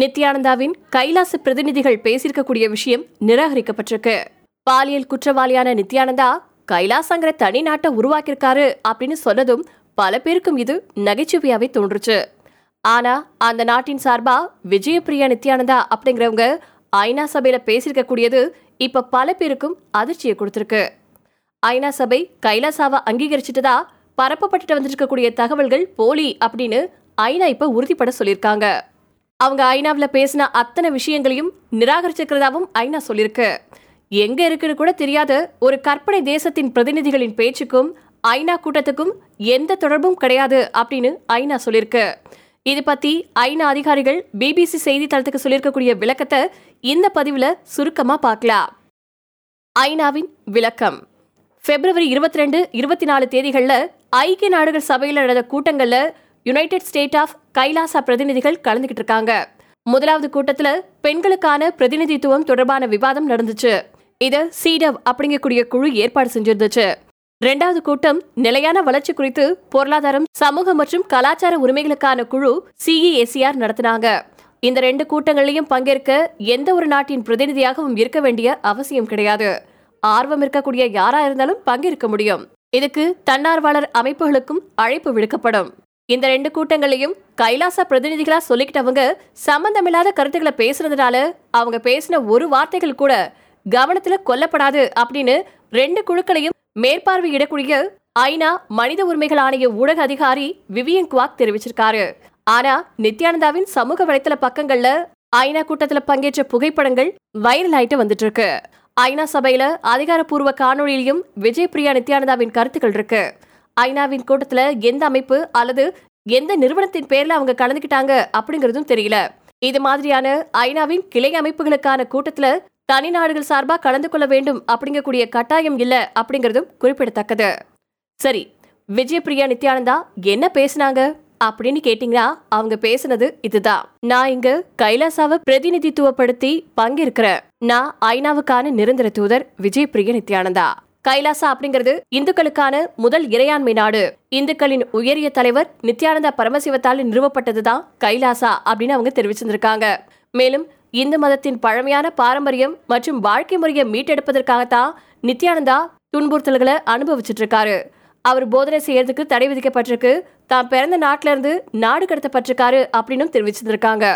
நித்யானந்தாவின் கைலாச பிரதிநிதிகள் பேசியிருக்கக்கூடிய விஷயம் நிராகரிக்கப்பட்டிருக்கு. பாலியல் குற்றவாளியான நித்யானந்தா கைலாசங்கிற தனி நாட்டை உருவாக்கியிருக்காரு அப்படின்னு சொன்னதும் பல பேருக்கும் இது நகைச்சுவையாவே தோன்றுச்சு. ஆனா அந்த நாட்டின் சார்பா விஜயபிரியா நித்யானந்தா அப்படிங்கிறவங்க ஐநா சபையில பேசியிருக்கக்கூடியது இப்ப பல பேருக்கும் அதிர்ச்சியை கொடுத்திருக்கு. ஐநா சபை கைலாசாவை அங்கீகரிச்சிட்டதா பரப்பப்பட்டுட்டு வந்திருக்கக்கூடிய தகவல்கள் போலி அப்படின்னு ஐநா இப்ப உறுதிப்பட சொல்லியிருக்காங்க. அவங்க ஐநாவில் பேசின அத்தனை விஷயங்களையும் நிராகரிச்சிருக்கிறதாவும் ஐநா சொல்லியிருக்கு எங்க இருக்குன்னு கூட தெரியாத. ஒரு கற்பனை தேசத்தின் பிரதிநிதிகளின் பேச்சுக்கும் ஐநா கூட்டத்துக்கும் எந்த தொடர்பும் கிடையாது அப்படின்னு ஐநா சொல்லியிருக்கு இது பத்தி ஐநா அதிகாரிகள் பிபிசி செய்தித்தளத்துக்கு சொல்லியிருக்கக்கூடிய விளக்கத்தை இந்த பதிவுல சுருக்கமா பார்க்கலாம். ஐநாவின் விளக்கம். பிப்ரவரி இருபத்தி ரெண்டு இருபத்தி நாலு தேதிகளில் ஐக்கிய நாடுகள் சபையில் நடந்த கூட்டங்களில் யுனைடெட் ஸ்டேட் ஆஃப் கைலாசா பிரதிநிதிகள் கலந்துகிட்டு இருக்காங்க. முதலாவது கூட்டத்துல பெண்களுக்கான பிரதிநிதித்துவம் தொடர்பான விவாதம் நடந்துச்சு. இத சீடவ் அப்படிங்கக்கூடிய குழு ஏற்பாடு செஞ்சிருந்துச்சு. ரெண்டாவது கூட்டம் நிலையான வளர்ச்சி குறித்து பொருளாதாரம் சமூக மற்றும் கலாச்சார உரிமைகளுக்கான குழு சிஇஎஸ்சிஆர் நடத்தினாங்க. இந்த ரெண்டு கூட்டங்களையும் பங்கேற்க எந்த ஒரு நாட்டின் பிரதிநிதியாகவும் இருக்க வேண்டிய அவசியம் கிடையாது. ஆர்வம் இருக்கக்கூடிய யாரா இருந்தாலும் பங்கேற்க முடியும். இதுக்கு தன்னார்வலர் அமைப்புகளுக்கும் அழைப்பு விடுக்கப்படும். இந்த ரெண்டு கூட்டங்களையும் கைலாச பிரதிநிதிகளா சொல்லிக்கிட்டவங்க சம்பந்தமில்லாத கருத்துக்களை பேசுனதுனால அவங்க பேசின ஒரு வார்த்தைகள் கூட கவனத்துல கொல்லப்படாது அப்படின்னு ரெண்டு குழுக்களையும் மேற்பார்வையிடக்கூடிய ஐநா மனித உரிமைகள் ஆணைய ஊடக அதிகாரி விவியன் குவாக் தெரிவிச்சிருக்காரு. ஆனா நித்யானந்தாவின் சமூக வலைத்தள பக்கங்கள்ல ஐநா கூட்டத்துல பங்கேற்ற புகைப்படங்கள் வைரல் ஆயிட்டு வந்துட்டு இருக்கு ஐநா சபையில அதிகாரப்பூர்வ காணொலியிலும் விஜய் பிரியா நித்யானந்தாவின் கருத்துக்கள் இருக்கு. ஐநாவின் கூட்டத்துல எந்த அமைப்பு அல்லது எந்த நிறுவனத்தின் பேர்ல அவங்க கலந்துக்கிட்டாங்க அப்படிங்கறதும் தெரியல. இது மாதிரியான ஐநாவின் கிளை அமைப்புகளுக்கான கூட்டத்துல தனி நாடுகள் சார்பா கலந்து கொள்ள வேண்டும் அப்படிங்கக்கூடிய கட்டாயம் இல்ல அப்படிங்கறதும் குறிப்பிடத்தக்கது. சரி விஜயபிரியா நித்யானந்தா என்ன பேசுனாங்க அப்படின்னு கேட்டீங்கன்னா அவங்க பேசுனது இதுதான். நான் இங்க கைலாசாவை பிரதிநிதித்துவப்படுத்தி பங்கேற்கிறேன். நான் ஐநாவுக்கான நிரந்தர தூதர் விஜயபிரிய நித்யானந்தா. கைலாசா அப்படிங்கிறது இந்துக்களுக்கான முதல் இறையாண்மை நாடு. இந்துக்களின் உயரிய தலைவர் நித்யானந்தா பரமசிவத்தால் நிறுவப்பட்டதுதான் கைலாசா அப்படின்னு அவங்க தெரிவிச்சிருந்திருக்காங்க. மேலும் இந்து மதத்தின் பழமையான பாரம்பரியம் மற்றும் வாழ்க்கை முறையை மீட்டெடுப்பதற்காகத்தான் நித்யானந்தா துன்புறுத்தல்களை அனுபவிச்சுட்டு இருக்காரு அவர் போதனை செய்யறதுக்கு தடை விதிக்கப்பட்டிருக்கு. தான் பிறந்த நாட்டிலிருந்து நாடு கடத்தப்பட்டிருக்காரு அப்படின்னு தெரிவிச்சிருந்திருக்காங்க.